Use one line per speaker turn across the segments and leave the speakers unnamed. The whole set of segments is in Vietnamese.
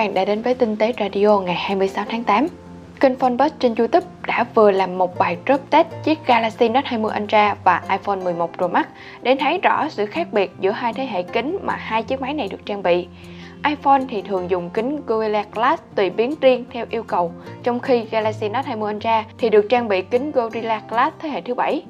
bạn đã đến với Tinh tế Radio ngày 26 tháng 8. Kênh Phonebus trên YouTube đã vừa làm một bài drop test chiếc Galaxy Note 20 Ultra và iPhone 11 Pro Max để thấy rõ sự khác biệt giữa hai thế hệ kính mà hai chiếc máy này được trang bị. iPhone thì thường dùng kính Gorilla Glass tùy biến riêng theo yêu cầu, trong khi Galaxy Note 20 Ultra thì được trang bị kính Gorilla Glass thế hệ thứ bảy.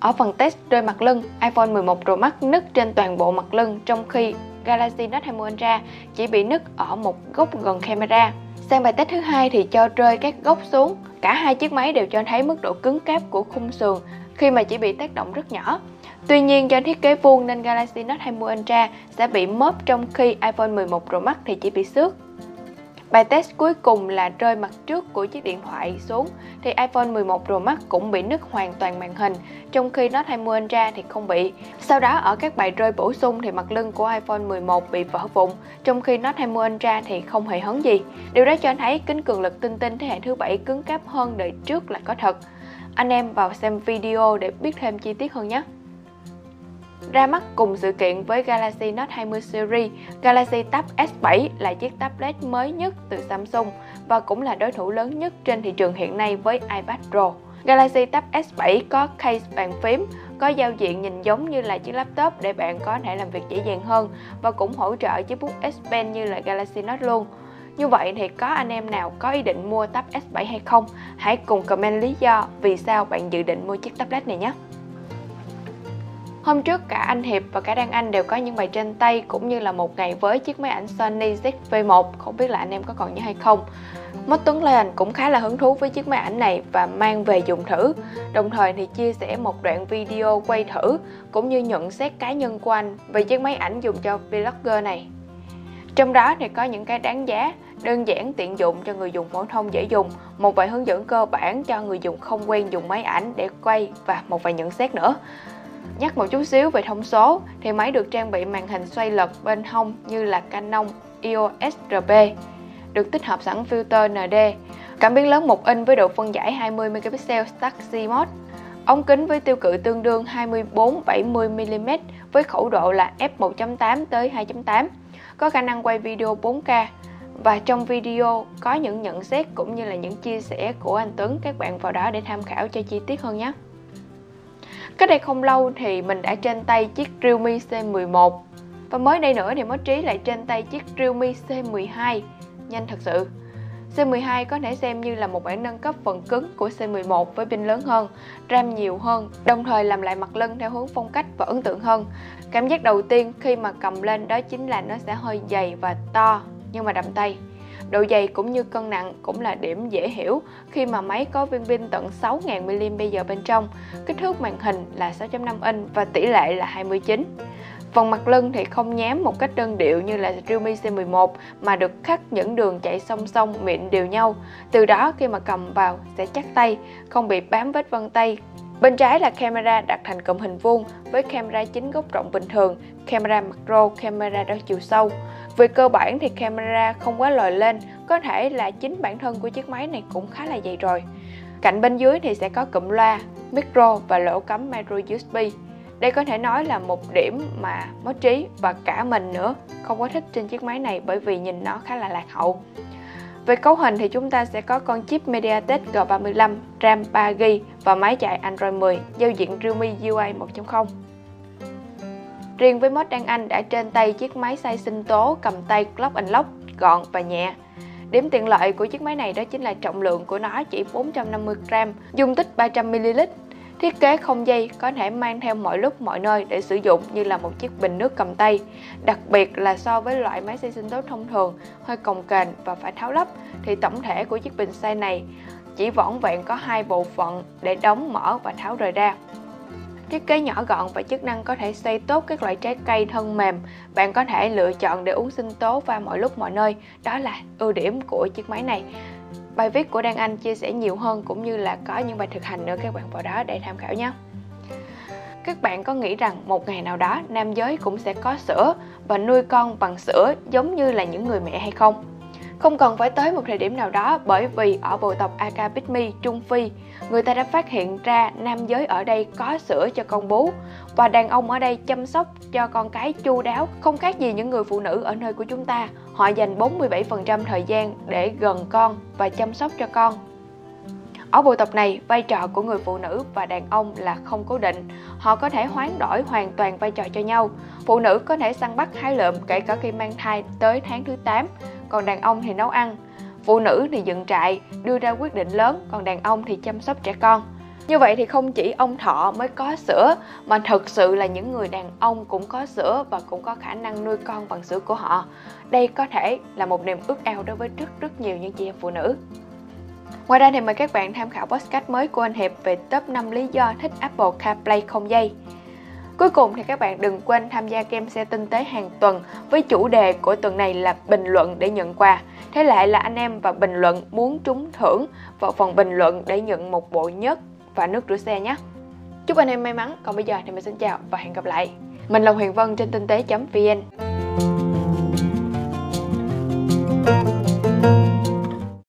Ở phần test rơi mặt lưng, iPhone 11 Pro Max nứt trên toàn bộ mặt lưng trong khi Galaxy Note 20 Ultra chỉ bị nứt ở một góc gần camera. Sang bài test thứ hai thì cho rơi các góc xuống. Cả hai chiếc máy đều cho thấy mức độ cứng cáp của khung sườn khi mà chỉ bị tác động rất nhỏ. Tuy nhiên, do thiết kế vuông nên Galaxy Note 20 Ultra sẽ bị móp trong khi iPhone 11 Pro Max thì chỉ bị xước. Bài test cuối cùng là rơi mặt trước của chiếc điện thoại xuống thì iPhone 11 Pro Max cũng bị nứt hoàn toàn màn hình, trong khi Note 20 Ultra thì không bị. Sau đó ở các bài rơi bổ sung thì mặt lưng của iPhone 11 bị vỡ vụn, trong khi Note 20 Ultra thì không hề hấn gì. Điều đó cho thấy kính cường lực tinh tinh thế hệ thứ bảy cứng cáp hơn đời trước là có thật. Anh em vào xem video để biết thêm chi tiết hơn nhé ra mắt cùng sự kiện với Galaxy Note 20 series, Galaxy Tab S7 là chiếc tablet mới nhất từ Samsung và cũng là đối thủ lớn nhất trên thị trường hiện nay với iPad Pro. Galaxy Tab S7 có case bàn phím, có giao diện nhìn giống như là chiếc laptop để bạn có thể làm việc dễ dàng hơn và cũng hỗ trợ chiếc bút S Pen như là Galaxy Note luôn. Như vậy thì có anh em nào có ý định mua Tab S7 hay không? Hãy cùng comment lý do vì sao bạn dự định mua chiếc tablet này nhé. Hôm trước cả anh Hiệp và cả Đăng Anh đều có những bài trên tay cũng như là một ngày với chiếc máy ảnh Sony ZV-1 Không biết là anh em có còn nhớ hay không? Mất Tuấn Lê Anh cũng khá là hứng thú với chiếc máy ảnh này và mang về dùng thử. Đồng thời thì chia sẻ một đoạn video quay thử cũng như nhận xét cá nhân của anh về chiếc máy ảnh dùng cho vlogger này. Trong đó thì có những cái đáng giá, đơn giản, tiện dụng cho người dùng phổ thông dễ dùng, một vài hướng dẫn cơ bản cho người dùng không quen dùng máy ảnh để quay và một vài nhận xét nữa. Nhắc một chút xíu về thông số thì máy được trang bị màn hình xoay lật bên hông như là Canon EOS RP được tích hợp sẵn filter ND, cảm biến lớn 1 inch với độ phân giải 20 megapixel Staxi Mode, ống kính với tiêu cự tương đương 24-70 mm với khẩu độ là f1.8 tới 2.8, có khả năng quay video 4K và trong video có những nhận xét cũng như là những chia sẻ của anh Tuấn các bạn vào đó để tham khảo cho chi tiết hơn nhé. Cách đây không lâu thì mình đã trên tay chiếc Realme C11 Và mới đây nữa thì mới Trí lại trên tay chiếc Realme C12 Nhanh thật sự C12 có thể xem như là một bản nâng cấp phần cứng của C11 với pin lớn hơn, RAM nhiều hơn, đồng thời làm lại mặt lưng theo hướng phong cách và ấn tượng hơn. Cảm giác đầu tiên khi mà cầm lên đó chính là nó sẽ hơi dày và to nhưng mà đậm tay. Độ dày cũng như cân nặng cũng là điểm dễ hiểu khi mà máy có viên pin tận 6000 mAh bên trong, kích thước màn hình là 6.5 inch và tỷ lệ là 29. Phần mặt lưng thì không nhám một cách đơn điệu như là Realme C11 mà được khắc những đường chạy song song mịn đều nhau. Từ đó khi mà cầm vào sẽ chắc tay, không bị bám vết vân tay. Bên trái là camera đặt thành cụm hình vuông với camera chính góc rộng bình thường, camera macro, camera đo chiều sâu. Về cơ bản thì camera không quá lòi lên, có thể là chính bản thân của chiếc máy này cũng khá là dày rồi. Cạnh bên dưới thì sẽ có cụm loa, micro và lỗ cắm micro USB. Đây có thể nói là một điểm mà mất trí và cả mình nữa không có thích trên chiếc máy này bởi vì nhìn nó khá là lạc hậu. Về cấu hình thì chúng ta sẽ có con chip MediaTek G35, RAM 3GB và máy chạy Android 10, giao diện Realme UI 1.0. Riêng với mod Đan Anh đã trên tay chiếc máy xay sinh tố cầm tay Clock and Lock gọn và nhẹ. Điểm tiện lợi của chiếc máy này đó chính là trọng lượng của nó chỉ 450g, dung tích 300ml. Thiết kế không dây có thể mang theo mọi lúc mọi nơi để sử dụng như là một chiếc bình nước cầm tay. Đặc biệt là so với loại máy xay sinh tố thông thường hơi cồng kềnh và phải tháo lắp thì tổng thể của chiếc bình xay này chỉ vỏn vẹn có hai bộ phận để đóng mở và tháo rời ra. Thiết kế nhỏ gọn và chức năng có thể xoay tốt các loại trái cây thân mềm. Bạn có thể lựa chọn để uống sinh tố vào mọi lúc, mọi nơi. Đó là ưu điểm của chiếc máy này. Bài viết của Đan Anh chia sẻ nhiều hơn cũng như là có những bài thực hành nữa, các bạn vào đó để tham khảo nhé. Các bạn có nghĩ rằng một ngày nào đó nam giới cũng sẽ có sữa và nuôi con bằng sữa giống như là những người mẹ hay không? Không cần phải tới một thời điểm nào đó bởi vì ở bộ tộc Akabitmi, Trung Phi, người ta đã phát hiện ra nam giới ở đây có sữa cho con bú và đàn ông ở đây chăm sóc cho con cái chu đáo, không khác gì những người phụ nữ ở nơi của chúng ta. Họ dành 47% thời gian để gần con và chăm sóc cho con. Ở bộ tộc này, vai trò của người phụ nữ và đàn ông là không cố định. Họ có thể hoán đổi hoàn toàn vai trò cho nhau. Phụ nữ có thể săn bắt hái lượm kể cả khi mang thai tới tháng thứ 8, còn đàn ông thì nấu ăn. Phụ nữ thì dựng trại, đưa ra quyết định lớn, còn đàn ông thì chăm sóc trẻ con. Như vậy thì không chỉ ông thọ mới có sữa mà thực sự là những người đàn ông cũng có sữa và cũng có khả năng nuôi con bằng sữa của họ. Đây có thể là một niềm ước ao đối với rất rất nhiều những chị em phụ nữ. Ngoài ra thì mời các bạn tham khảo podcast mới của anh Hiệp về top 5 lý do thích Apple CarPlay không dây. Cuối cùng thì các bạn đừng quên tham gia game xe tinh tế hàng tuần với chủ đề của tuần này là bình luận để nhận quà. Thế lại là anh em và bình luận muốn trúng thưởng vào phần bình luận để nhận một bộ nhất và nước rửa xe nhé. Chúc anh em may mắn, còn bây giờ thì mình xin chào và hẹn gặp lại. Mình là Huyền Vân trên tinh tế.vn.